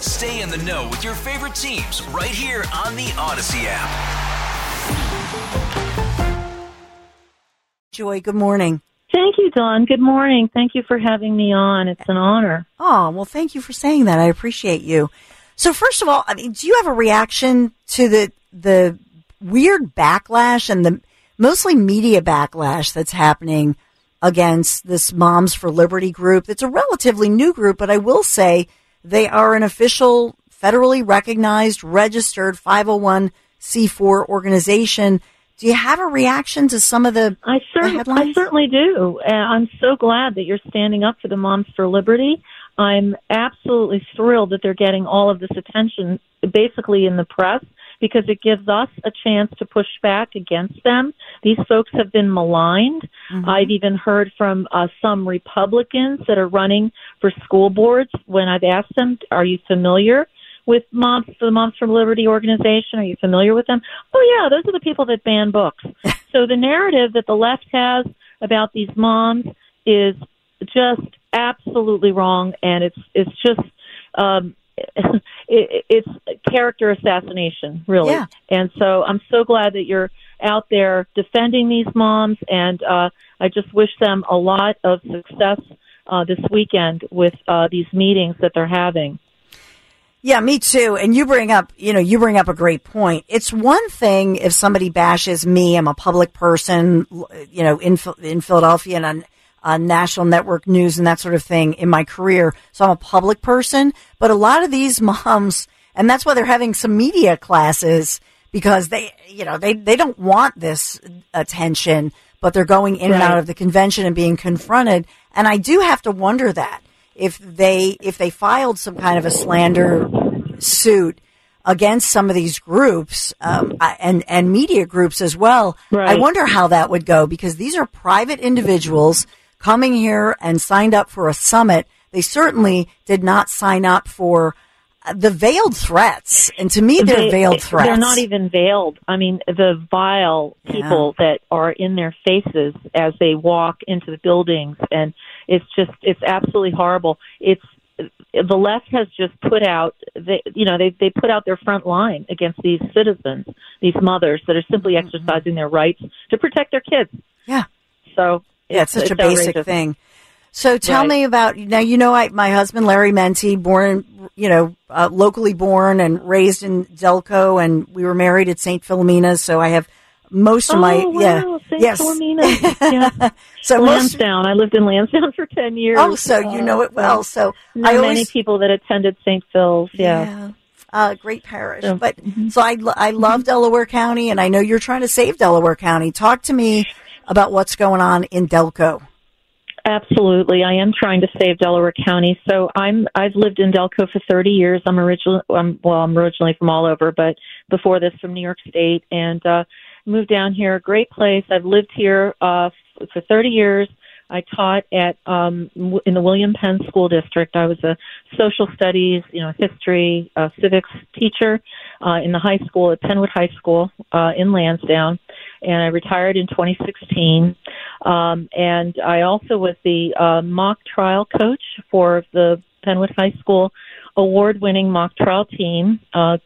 Stay in the know with your favorite teams right here on the Audacy app. Joy, good morning. Thank you, Dawn. Good morning. Thank you for having me on. It's an honor. Oh, well, thank you for saying that. I appreciate you. So, first of all, I mean, do you have a reaction to the the weird backlash and the mostly media backlash that's happening against this Moms for Liberty group? It's a relatively new group, but I will say they are an official, federally recognized, registered 501c4 organization. Do you have a reaction to some of the, I, the headlines? I certainly do. Uh, I'm so glad that you're standing up for the Moms for Liberty. I'm absolutely thrilled that they're getting all of this attention, basically in the press, because it gives us a chance to push back against them. These folks have been maligned. Mm-hmm. I've even heard from uh, some Republicans that are running for school boards when I've asked them, "Are you familiar?" with moms the Moms for Liberty organization. Are you familiar with them? Oh yeah, those are the people that ban books. so the narrative that the left has about these moms is just absolutely wrong, and it's it's just um, it, it's character assassination, really. Yeah. And so I'm so glad that you're out there defending these moms, and uh, I just wish them a lot of success uh, this weekend with uh, these meetings that they're having. Yeah, me too. And you bring up, you know, you bring up a great point. It's one thing if somebody bashes me, I'm a public person, you know, in, in Philadelphia and on, on national network news and that sort of thing in my career. So I'm a public person, but a lot of these moms, and that's why they're having some media classes because they, you know, they, they don't want this attention, but they're going in and out of the convention and being confronted. And I do have to wonder that if they if they filed some kind of a slander suit against some of these groups um, and and media groups as well. I wonder how that would go because these are private individuals coming here and signed up for a summit. They certainly did not sign up for uh, the veiled threats, and to me, they're They- veiled threats. They're not even veiled. I mean, the vile people that are in their faces as they walk into the buildings, and it's just it's absolutely horrible. It's the left has just put out they you know they they put out their front line against these citizens, these mothers that are simply Mm-hmm. exercising their rights to protect their kids. Yeah. So Yeah, it's such a basic outrageous. thing. So tell Right. me about now. You know, I my husband Larry Menti, born you know uh, locally born and raised in Delco, and we were married at St. Philomena's. So I have most of oh, my wow, yeah St. yes. Philomena. yeah. So most Lansdowne. I lived in Lansdowne for ten years. oh, so you know it well. So Know I many people that attended St. Phil's. Yeah. yeah. Uh, great parish, So- but so I I love Delaware County, and I know you're trying to save Delaware County. Talk to me about what's going on in Delco. Absolutely, I am trying to save Delaware County. So I'm I've lived in Delco for 30 years. I'm originally I'm, well, I'm originally from all over, but before this from New York State, and uh, moved down here. Great place. I've lived here uh, for 30 years. I taught at um, in the William Penn School District. I was a social studies, you know, history, uh, civics teacher uh, in the high school at Penn Wood High School uh, in Lansdowne, and I retired in 2016. Um, and I also was the uh, mock trial coach for the Penn Wood High School award-winning mock trial team. Uh,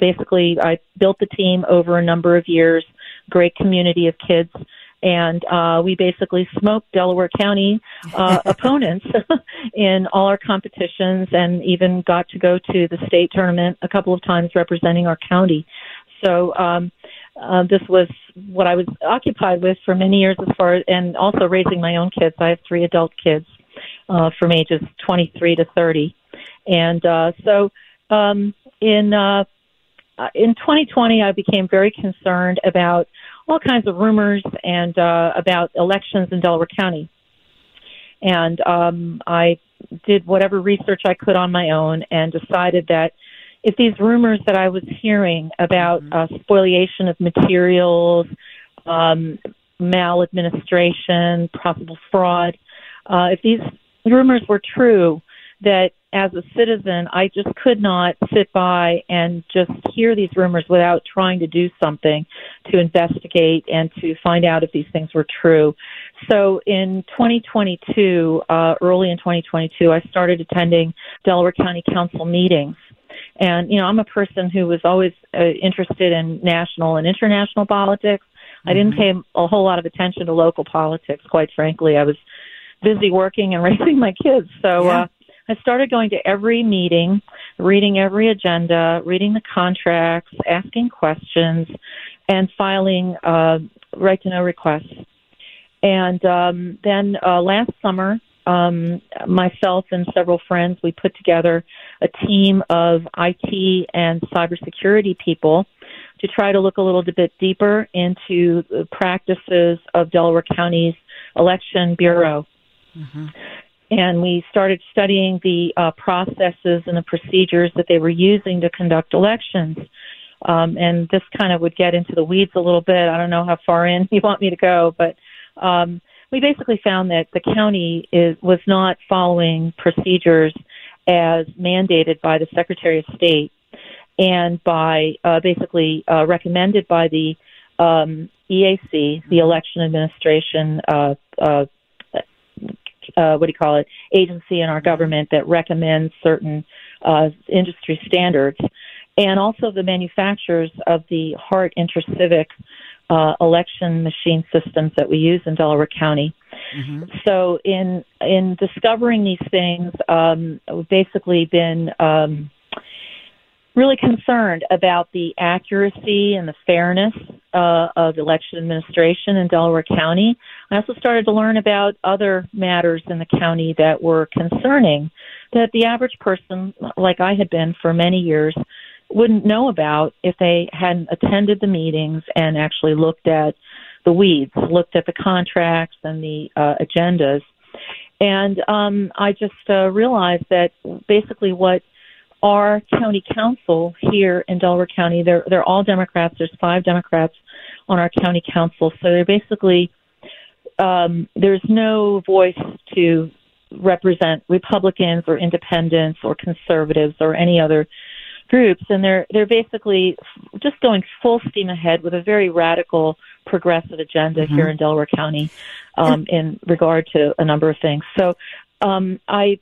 basically, I built the team over a number of years. Great community of kids and uh, we basically smoked Delaware County uh, opponents in all our competitions, and even got to go to the state tournament a couple of times representing our county. So um, uh, this was what I was occupied with for many years, as far as, and also raising my own kids. I have three adult kids uh, from ages 23 to 30, and uh, so um, in uh, in 2020, I became very concerned about all kinds of rumors and uh, about elections in Delaware County. And um, I did whatever research I could on my own and decided that if these rumors that I was hearing about mm-hmm. uh, spoliation of materials, um, maladministration, possible fraud, uh, if these rumors were true, that as a citizen, I just could not sit by and just hear these rumors without trying to do something to investigate and to find out if these things were true. So in 2022, uh, early in 2022, I started attending Delaware County Council meetings. And, you know, I'm a person who was always uh, interested in national and international politics. Mm-hmm. I didn't mm-hmm. pay a whole lot of attention to local politics, quite frankly. I was busy working and raising my kids. So, yeah. uh, I started going to every meeting, reading every agenda, reading the contracts, asking questions, and filing uh, right to know requests. And um, then uh, last summer, um, myself and several friends, we put together a team of IT and cybersecurity people to try to look a little bit deeper into the practices of Delaware County's election bureau. Mm-hmm and we started studying the uh, processes and the procedures that they were using to conduct elections. Um, and this kind of would get into the weeds a little bit. I don't know how far in you want me to go, but um, we basically found that the county is was not following procedures as mandated by the Secretary of State and by uh, basically uh, recommended by the um, EAC, the Election Administration uh, uh, what do you call it, agency in our government that recommends certain uh, industry standards, and also the manufacturers of the Hart InterCivic uh, election machine systems that we use in Delaware County. Mm-hmm. So, in in discovering these things, um, we've basically been um, really concerned about the accuracy and the fairness uh, of election administration in Delaware County. I also started to learn about other matters in the county that were concerning that the average person, like I had been for many years, wouldn't know about if they hadn't attended the meetings and actually looked at the weeds, looked at the contracts and the uh, agendas. And um, I just uh, realized that basically what our county council here in Delaware County. They're they're all Democrats. There's five Democrats on our county council, so they're basically um, there's no voice to represent Republicans or independents or conservatives or any other groups, and they're they're basically just going full steam ahead with a very radical progressive agenda mm-hmm. here in Delaware County um, in regard to a number of things. So um, I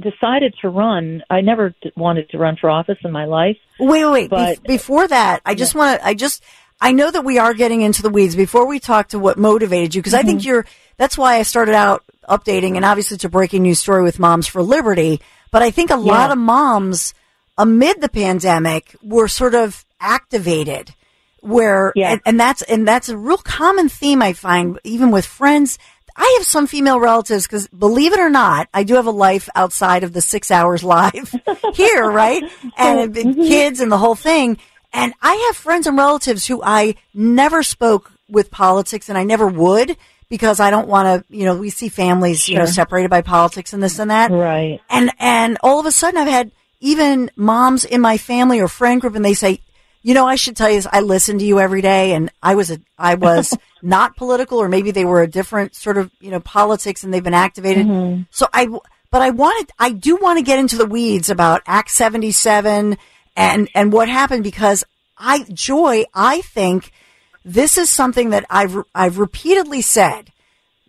decided to run, I never wanted to run for office in my life. Wait, wait, wait. But, Be- before that, I just yeah. want to, I just, I know that we are getting into the weeds before we talk to what motivated you, because mm-hmm. I think mm-hmm. you're, that's why I started out updating and obviously it's a breaking news story with Moms for Liberty. But I think a yeah. lot of moms amid the pandemic were sort of activated where, yeah. and, and that's, and that's a real common theme I find even with friends I have some female relatives because believe it or not, I do have a life outside of the six hours live here, right? And mm-hmm. kids and the whole thing. And I have friends and relatives who I never spoke with politics and I never would because I don't want to, you know, we see families, sure. you know, separated by politics and this and that. Right. And, and all of a sudden I've had even moms in my family or friend group and they say, You know, I should tell you this. I listen to you every day, and I was a, I was not political, or maybe they were a different sort of, you know, politics, and they've been activated. Mm-hmm. So I, but I wanted, I do want to get into the weeds about Act seventy seven and and what happened because I, Joy, I think this is something that I've I've repeatedly said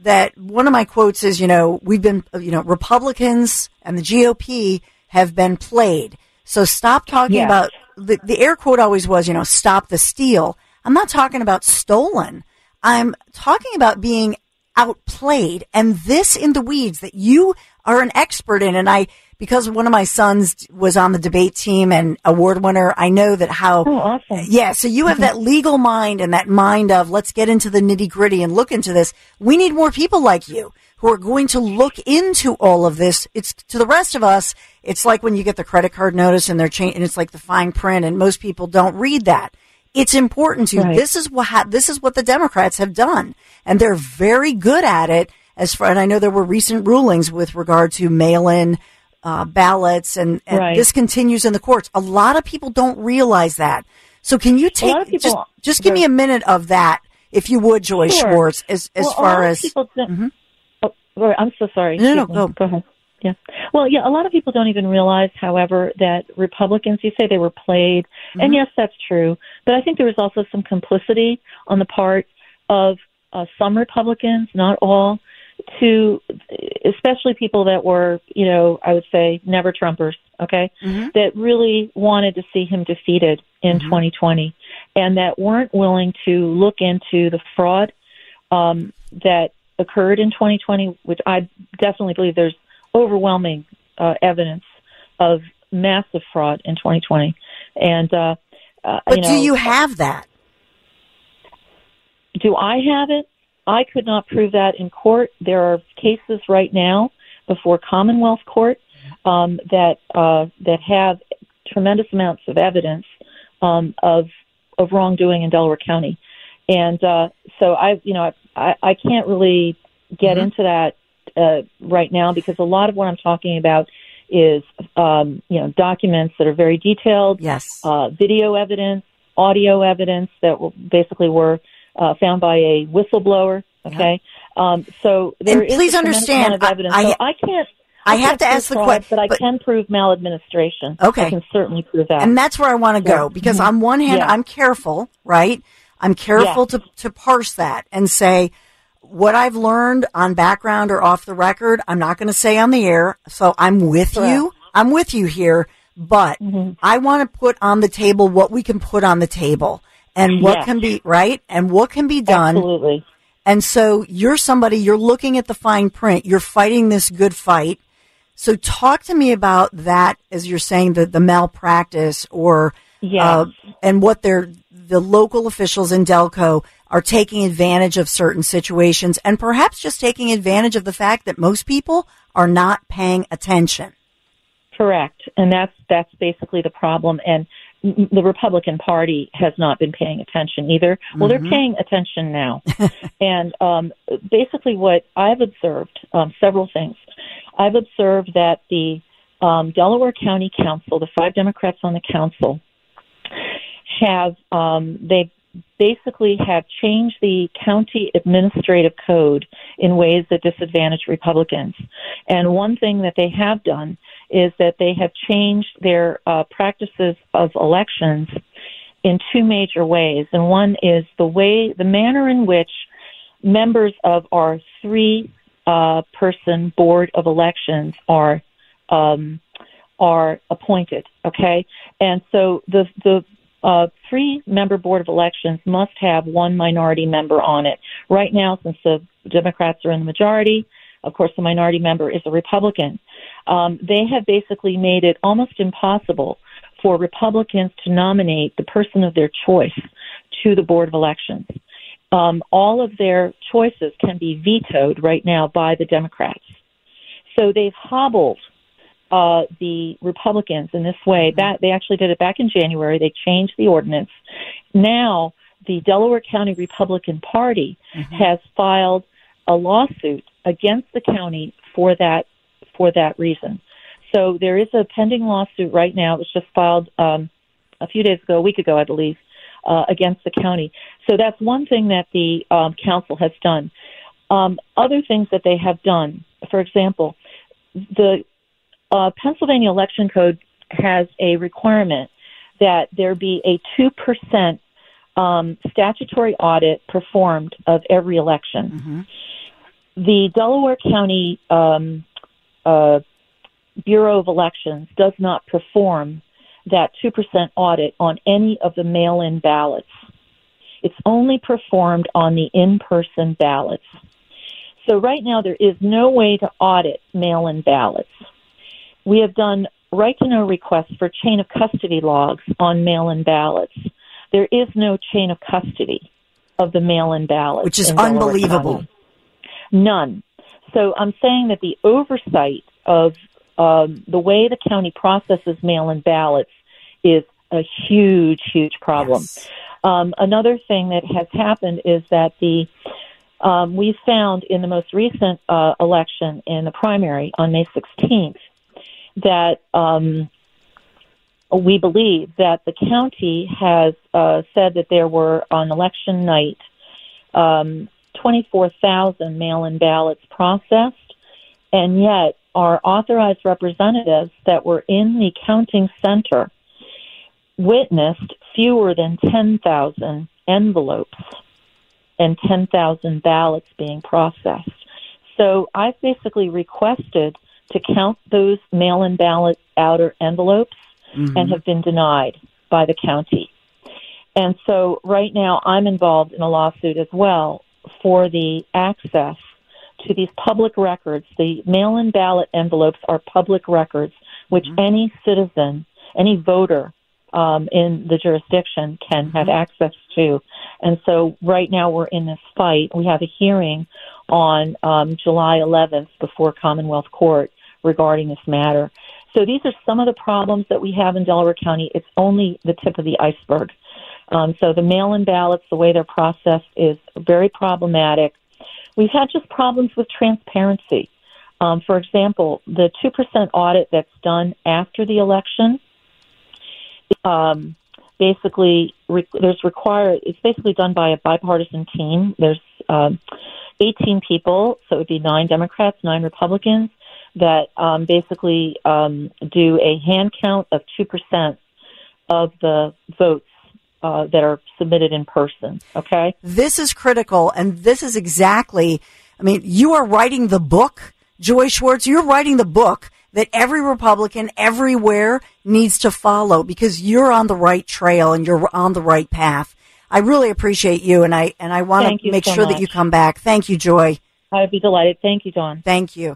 that one of my quotes is, you know, we've been, you know, Republicans and the GOP have been played. So stop talking Yes. about the, the air quote always was, you know, stop the steal. I'm not talking about stolen. I'm talking about being outplayed and this in the weeds that you are an expert in. And I, because one of my sons was on the debate team and award winner, I know that how, Oh, awesome. yeah. So you have that legal mind and that mind of let's get into the nitty gritty and look into this. We need more people like you who are going to look into all of this. It's to the rest of us. It's like when you get the credit card notice and they're changing, and it's like the fine print and most people don't read that. It's important to, Right. this is what, ha- this is what the Democrats have done and they're very good at it as far, and I know there were recent rulings with regard to mail-in, uh, ballots and, and Right. this continues in the courts. A lot of people don't realize that. So can you take people- just just give me a minute of that, if you would, Joy Sure. Schwartz, as as well, far as people don't, I'm so sorry. No, no, go. Ahead. Yeah. Well, yeah, a lot of people don't even realize, however, that Republicans, you say they were played. And yes, that's true. But I think there was also some complicity on the part of uh, some Republicans, not all, to especially people that were, you know, I would say never Trumpers, okay, that really wanted to see him defeated in 2020 and that weren't willing to look into the fraud um, that occurred in 2020, which I definitely believe there's overwhelming uh, evidence of massive fraud in 2020. And uh, uh, but you do you have that? do I have it? I could not prove that in court. There are cases right now before Commonwealth Court um, that uh, that have tremendous amounts of evidence um, of of wrongdoing in Delaware County, and uh, so I, you know, I, I can't really get into that uh, right now because a lot of what I'm talking about is, um, you know, documents that are very detailed, Yes. uh, video evidence, audio evidence that were, basically were uh, found by a whistleblower. Okay, um, so there And is please understand, amount of I- evidence. I- so I can't. I can't have to ask the question, que- but I but- can prove maladministration. Okay. I can certainly prove that. And that's where I want to go Yeah. because on one hand, Yeah. I'm careful, right? I'm careful to, to parse that and say what I've learned on background or off the record. I'm not going to say on the air. So I'm with you. I'm with you here, but Mm-hmm. I want to put on the table what we can put on the table and what Yes. can be right and what can be done. Absolutely. And so you're somebody, you're looking at the fine print, you're fighting this good fight. So talk to me about that as you're saying the, the malpractice or, Yes. uh, and what they're, the local officials in Delco are taking advantage of certain situations and perhaps just taking advantage of the fact that most people are not paying attention. Correct, and that's that's basically the problem. And the Republican Party has not been paying attention either. Well, they're paying attention now, and um, basically, what I've observed um, several things. I've observed that the um, Delaware County Council, the five Democrats on the council, have um, they basically have changed the county administrative code in ways that disadvantage Republicans. And one thing that they have done is that they have changed their uh, practices of elections in two major ways. And one is the way, the manner in which members of our three uh, person board of elections are um, are appointed. Okay, and so the the uh, three member board of elections must have one minority member on it. Right now, since the Democrats are in the majority, of course, the minority member is a Republican. Um, they have basically made it almost impossible for Republicans to nominate the person of their choice to the board of elections. Um, all of their choices can be vetoed right now by the Democrats. So they've hobbled uh, the Republicans in this way. That they actually did it back in January. They changed the ordinance. Now the Delaware County Republican Party has filed a lawsuit against the county for that for that reason. So there is a pending lawsuit right now. It was just filed um, a few days ago, a week ago, I believe, uh, against the county. So that's one thing that the um, council has done. Um, other things that they have done, for example, the uh, Pennsylvania election code has a requirement that there be a two percent um, statutory audit performed of every election. Mm-hmm. The Delaware County um, uh, Bureau of Elections does not perform that 2% audit on any of the mail in ballots. It's only performed on the in person ballots. So right now there is no way to audit mail in ballots. We have done right to know requests for chain of custody logs on mail in ballots. There is no chain of custody of the mail in ballots. Which is unbelievable. None. So I'm saying that the oversight of um, the way the county processes mail-in ballots is a huge, huge problem. Yes. Um, another thing that has happened is that the um, we found in the most recent uh, election in the primary on May 16th that um, we believe that the county has uh, said that there were on election night um, 24,000 mail-in ballots processed, and yet our authorized representatives that were in the counting center witnessed fewer than 10,000 envelopes and 10,000 ballots being processed. So I've basically requested to count those mail in ballot outer envelopes and have been denied by the county. And so right now I'm involved in a lawsuit as well for the access to these public records. The mail in ballot envelopes are public records which any citizen, any voter um, in the jurisdiction can have access to. And so right now we're in this fight. We have a hearing on um, July 11th before Commonwealth Court regarding this matter. So these are some of the problems that we have in Delaware County. It's only the tip of the iceberg. Um, so the mail-in ballots, the way they're processed, is very problematic. We've had just problems with transparency. Um, for example, the two percent audit that's done after the election, um, basically re- there's required. It's basically done by a bipartisan team. There's um, 18 people, so it would be nine Democrats, nine Republicans that um, basically um, do a hand count of 2% of the votes uh, that are submitted in person. Okay? This is critical, and this is exactly, I mean, you are writing the book, Joy Schwartz, you're writing the book that every Republican everywhere needs to follow because you're on the right trail and you're on the right path. I really appreciate you, and I and I want to make so sure that you come back. Thank you, Joy. I'd be delighted. Thank you, Dawn. Thank you.